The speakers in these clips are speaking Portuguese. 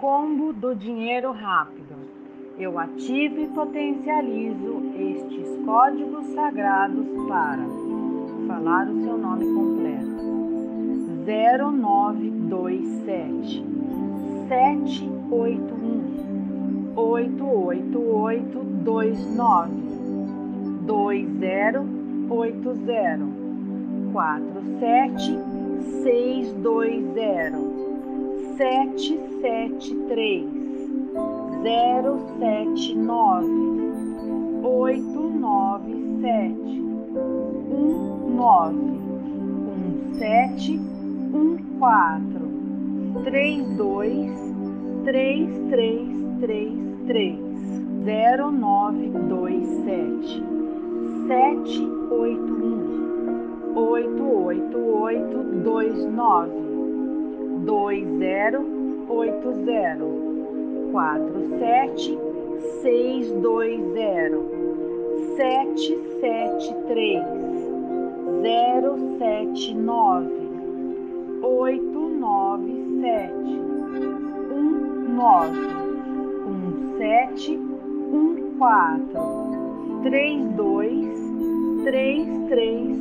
combo do dinheiro rápido. Eu ativo e potencializo estes códigos sagrados para falar o seu nome completo. 0927 781 88829 2080 47 620 sete sete três zero sete nove oito nove. sete um nove um sete um quatro três dois três três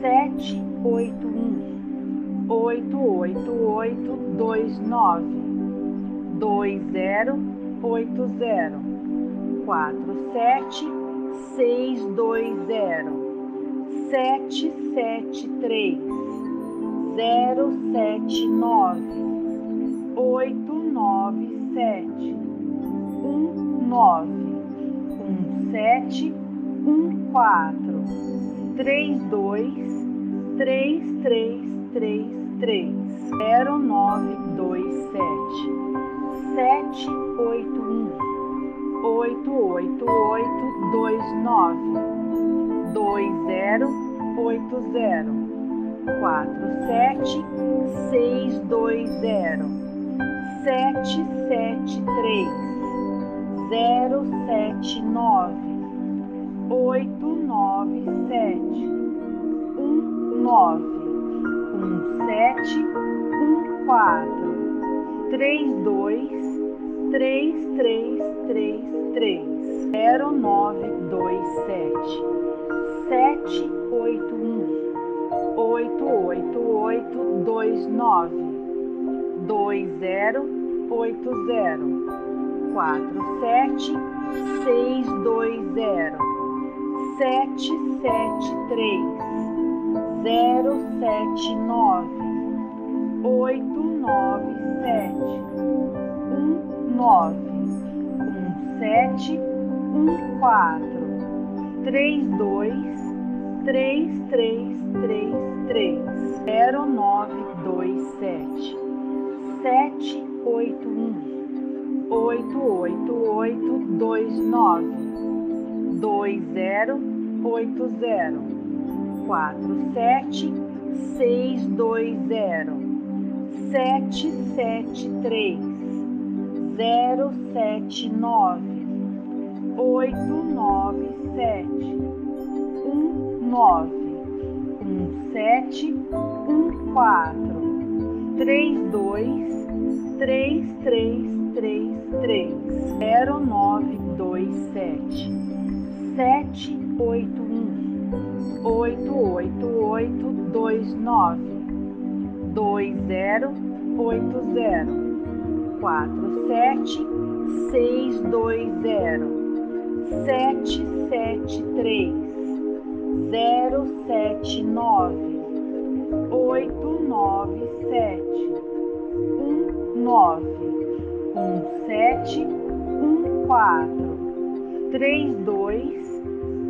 sete oito um oito oito oito dois nove dois zero oito zero quatro sete seis dois zero sete sete três zero sete nove oito nove sete um nove um sete um quatro três um um um dois três três três três zero nove dois sete sete oito um oito oito oito dois nove dois zero oito zero quatro sete seis dois zero sete sete três zero sete nove oito nove sete um nove um sete um quatro três dois três três três três zero nove dois sete sete oito um oito oito oito dois nove dois zero oito zero quatro sete seis dois zero sete sete três zero sete nove oito nove sete nove, um sete, um quatro, três dois, três três três três, zero nove dois sete, sete oito um, oito oito oito dois nove,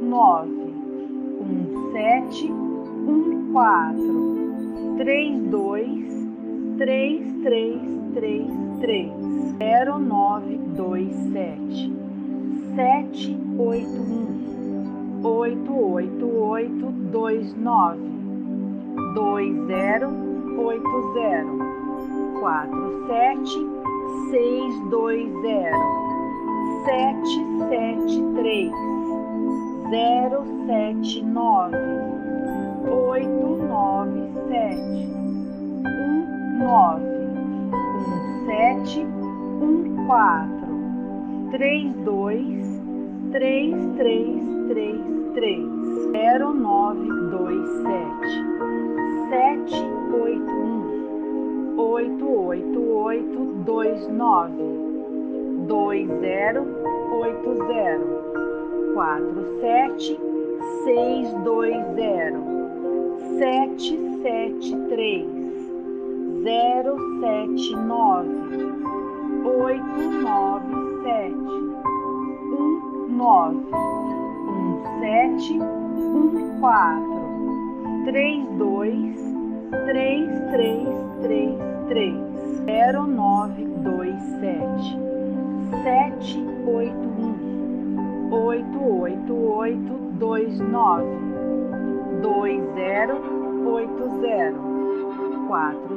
nove um sete um quatro três dois três três três três zero nove dois sete sete oito um oito oito oito dois nove dois zero oito zero quatro sete seis dois zero sete sete três zero sete nove. oito nove sete. um nove. um sete um quatro. três dois três três três três. zero nove dois sete. sete oito um. oito oito oito dois nove. dois zero oito zero quatro sete seis dois zero sete sete três zero sete nove oito nove. sete um nove um sete, um quatro, três dois três três três três zero nove dois sete sete oito um oito oito oito dois nove. dois zero oito zero. quatro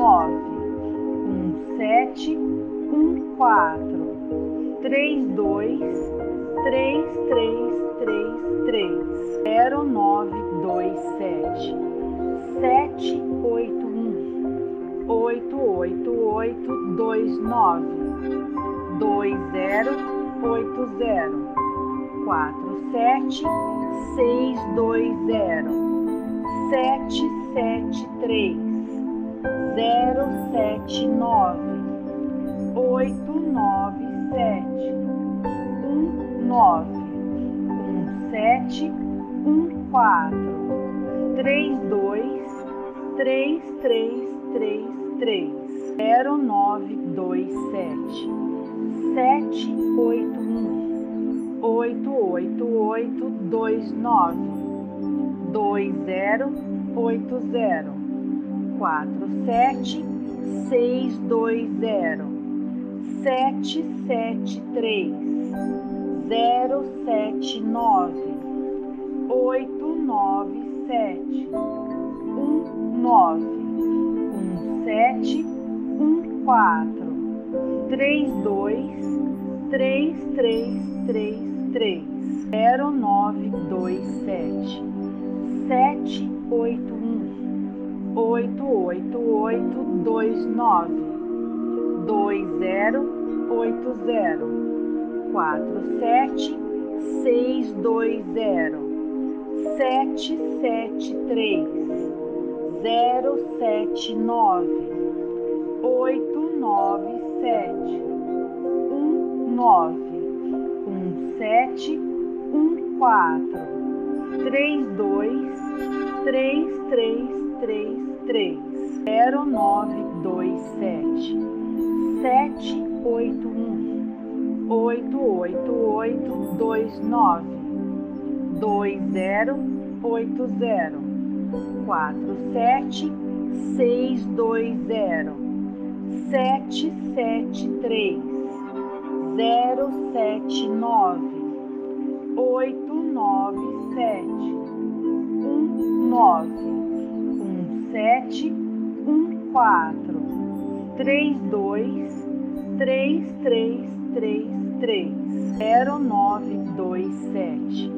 nove um sete um quatro três dois três três três três zero nove dois sete sete oito um oito oito oito dois nove dois zero oito zero quatro sete seis dois zero sete sete três zero sete nove oito nove sete um nove um sete um quatro três dois três três três três zero nove dois sete sete oito um oito oito oito dois nove dois zero oito zero quatro sete seis dois zero. sete sete três zero sete um quatro. Três dois três três três três. Zero nove dois sete.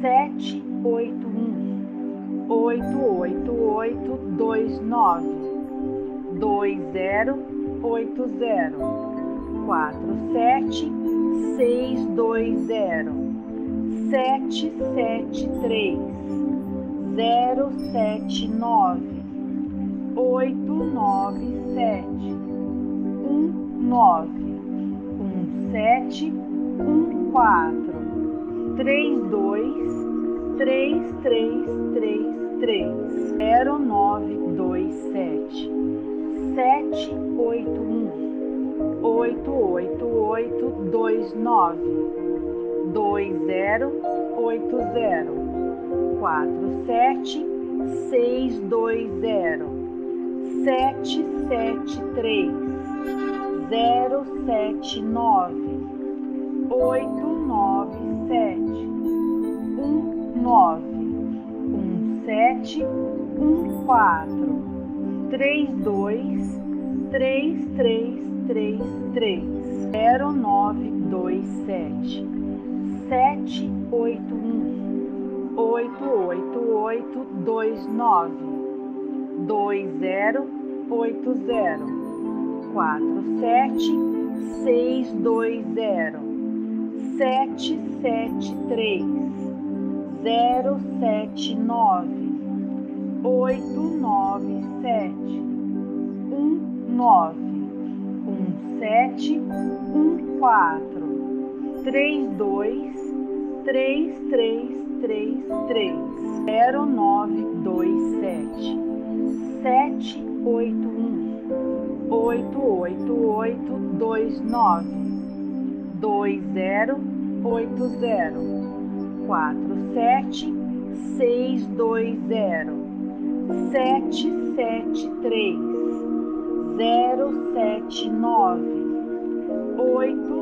Sete oito um. Oito oito oito dois nove. Dois zero oito zero. Quatro sete seis dois zero. Sete sete três zero sete nove. oito nove sete. um nove. um sete um quatro sete seis dois zero. sete sete três zero sete nove oito nove sete um nove um sete um quatro três dois três três três três zero nove dois sete sete oito um oito oito oito dois nove dois zero oito zero quatro sete seis dois zero. sete sete três zero sete nove oito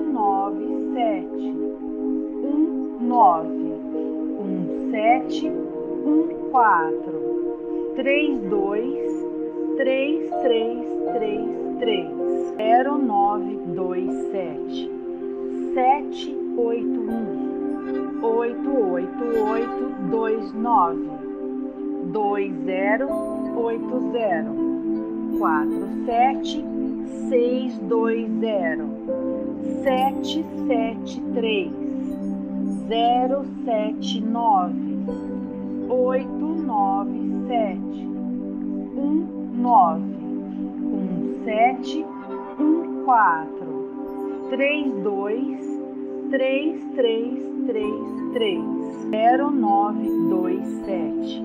nove sete um quatro três dois três três três três zero nove dois sete sete oito um oito oito oito dois nove dois zero oito zero quatro sete seis dois zero sete sete três zero sete nove oito nove sete. um nove um sete um quatro três dois três três três três zero nove dois sete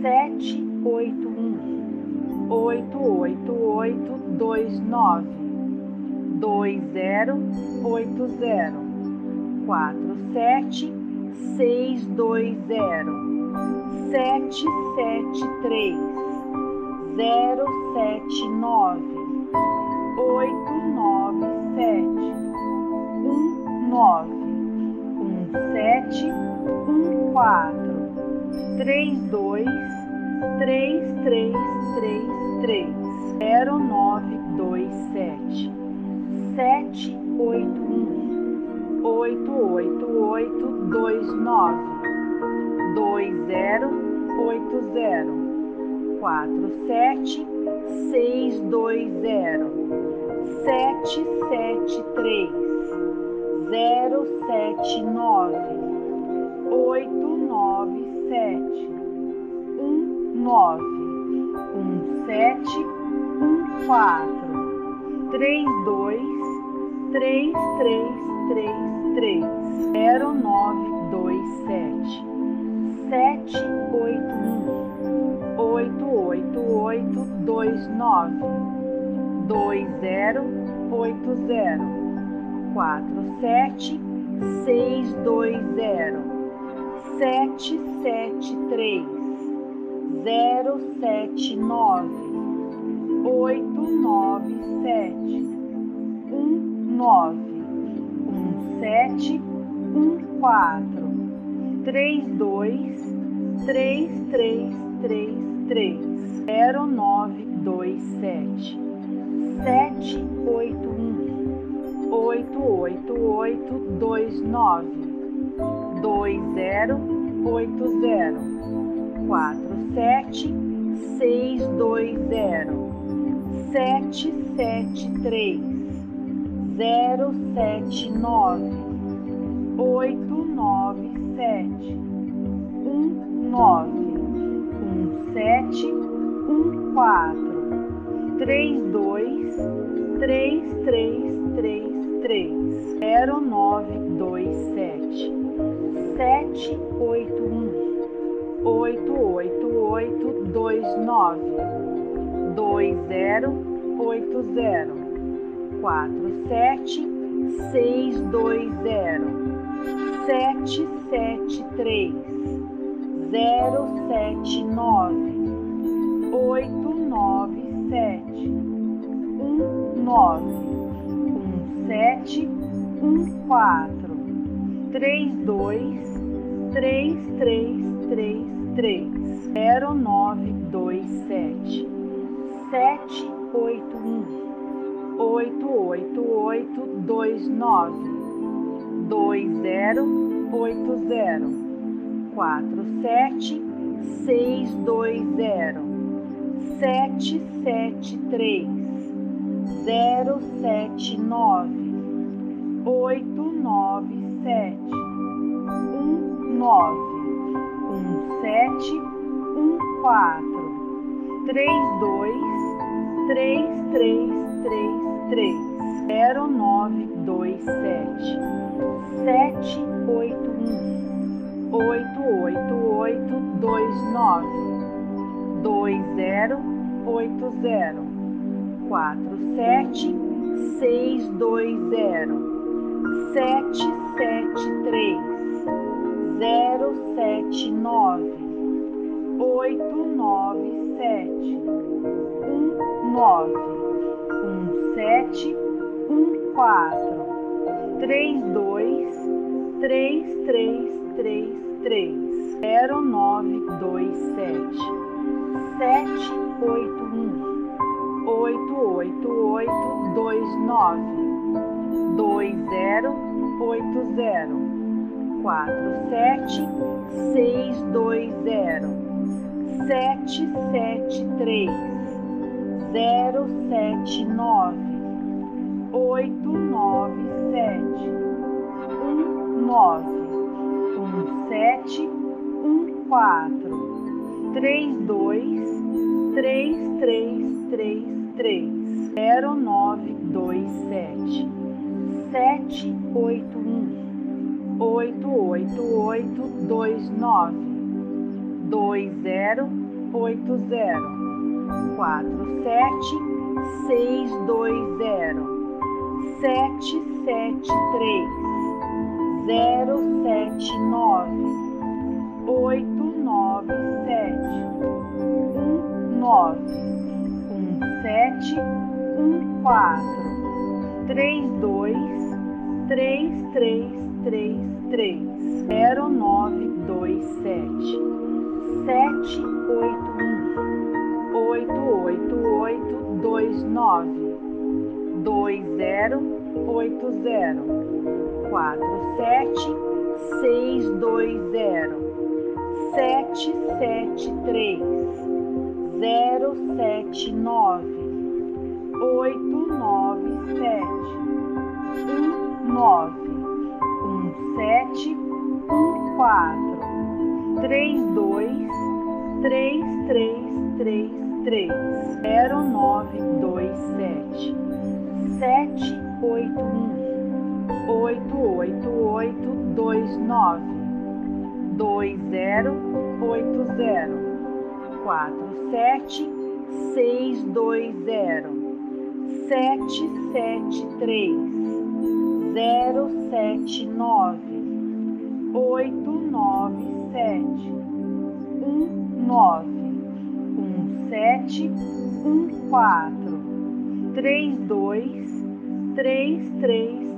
sete oito um oito oito oito dois nove dois zero oito zero quatro sete seis dois zero sete sete três zero sete nove oito nove sete um nove um sete um quatro três dois três três três três zero nove dois sete sete oito um oito oito 32 3333 0927 781 88829 2080 47620 773 079 oito nove sete. Um nove. Um sete um quatro. Três dois três três três três. Zero nove dois sete. Sete oito um. Oito oito oito dois nove. Dois zero oito zero. Quatro sete seis dois zero sete sete três zero sete nove oito nove sete um nove. um sete um quatro três dois três três três três zero 781 88829 2080 47620 773 079 897 19 17 14 32 3333 0927 781 88829 2080 47620 773 079 8 nove sete um quatro três dois três três três três zero nove dois sete sete oito um oito oito oito dois nove dois zero oito zero quatro sete seis dois zero sete sete três zero sete nove oito nove sete um nove um sete um quatro três dois três três três três zero nove dois sete sete oito um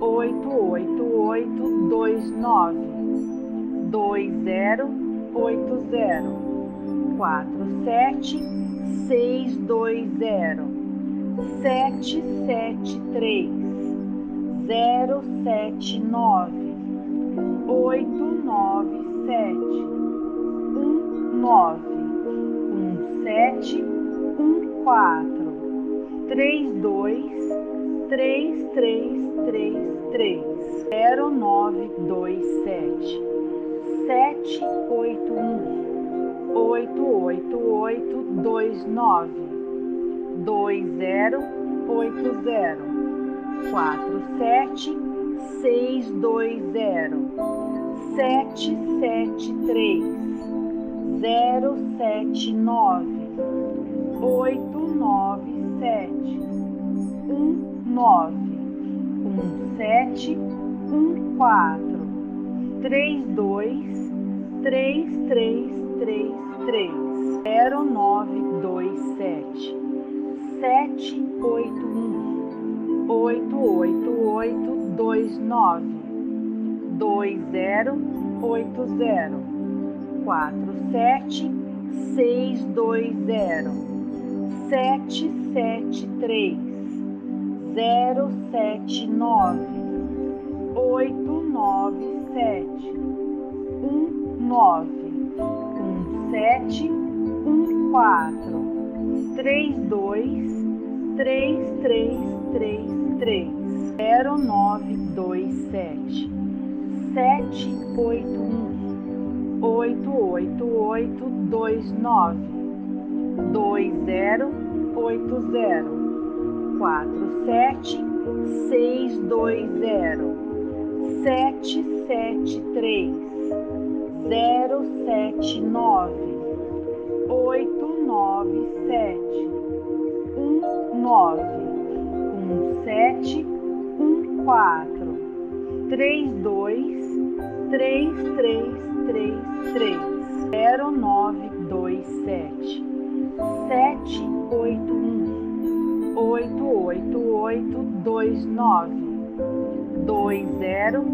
oito oito oito dois nove dois zero oito zero quatro sete um quatro. Três dois três três três três. Zero nove dois sete. Sete oito um. Oito oito oito dois nove. Dois zero oito zero. Quatro sete seis dois zero. Sete sete três. Zero sete nove oito nove sete um nove um sete um quatro três dois três três três três zero nove dois sete sete oito um oito oito oito dois nove dois zero oito zero quatro sete seis dois zero sete sete três zero sete nove oito nove sete um nove um sete um quatro três dois três três três três zero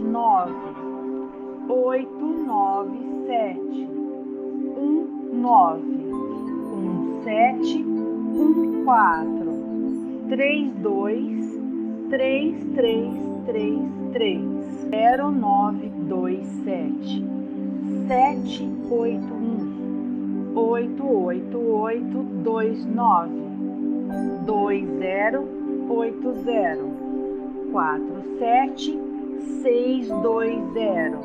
nove dois sete sete oito um oito oito oito dois nove dois zero oito zero quatro sete seis dois zero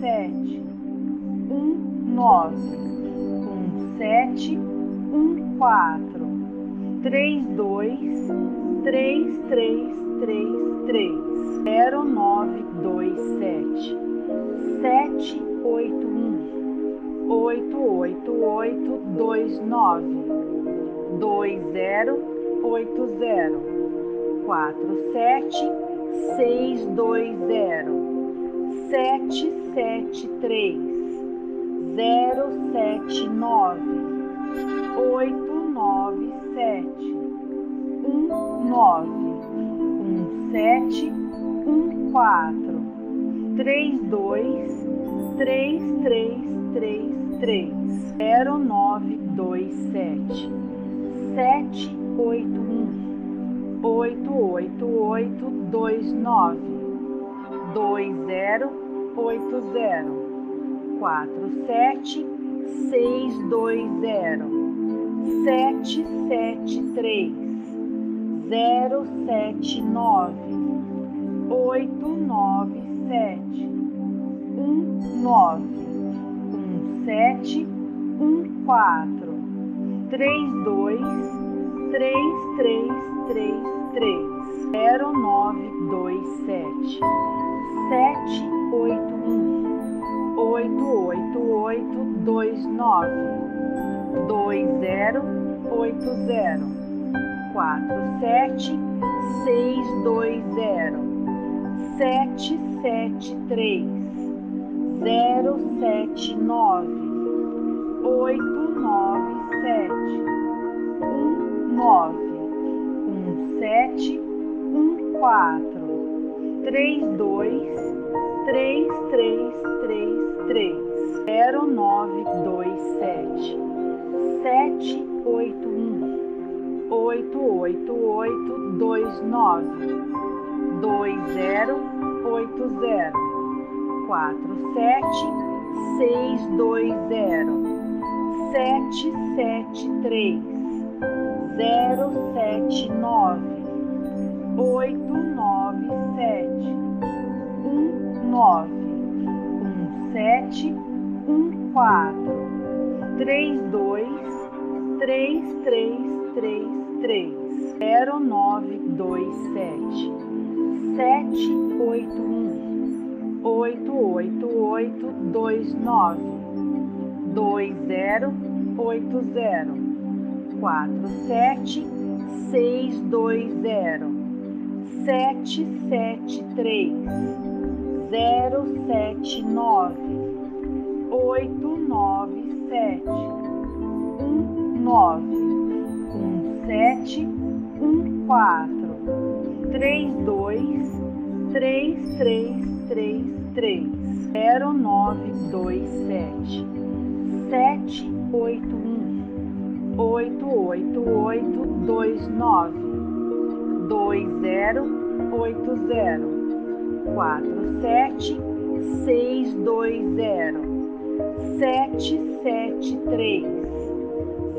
sete um nove um sete um quatro três dois três três três três zero nove dois sete sete oito um oito oito oito dois nove dois zero oito zero quatro sete seis dois zero sete sete três zero sete nove oito nove sete um nove um sete um quatro. Três dois. Três três três três. Zero nove dois 781 88829 2080 47620 773 079 897 19 17 14 32 3333 0927 781 88829 2080 47620 773 079 oito quatro três dois três três três três zero nove dois sete sete oito um oito oito oito dois nove dois zero oito zero quatro sete seis dois zero sete sete três zero sete nove oito nove sete. Um nove. Um sete. Um quatro. Três dois. Três três três três. Zero nove dois sete. Sete oito um. Oito oito oito dois nove. Dois zero oito zero. Quatro sete. Seis dois zero sete sete três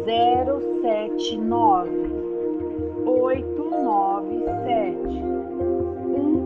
zero sete nove oito nove sete um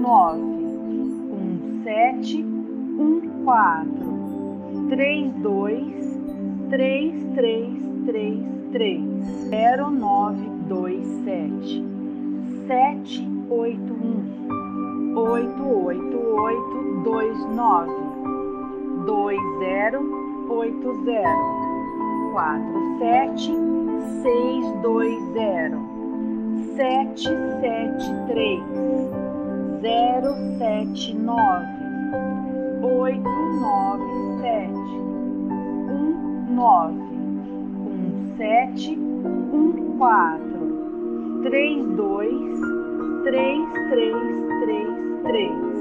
nove um sete um quatro três dois três três três sete oito um oito oito oito dois nove dois zero oito zero quatro sete seis dois zero sete sete três zero sete nove oito nove sete um nove um sete um quatro três dois três três três três.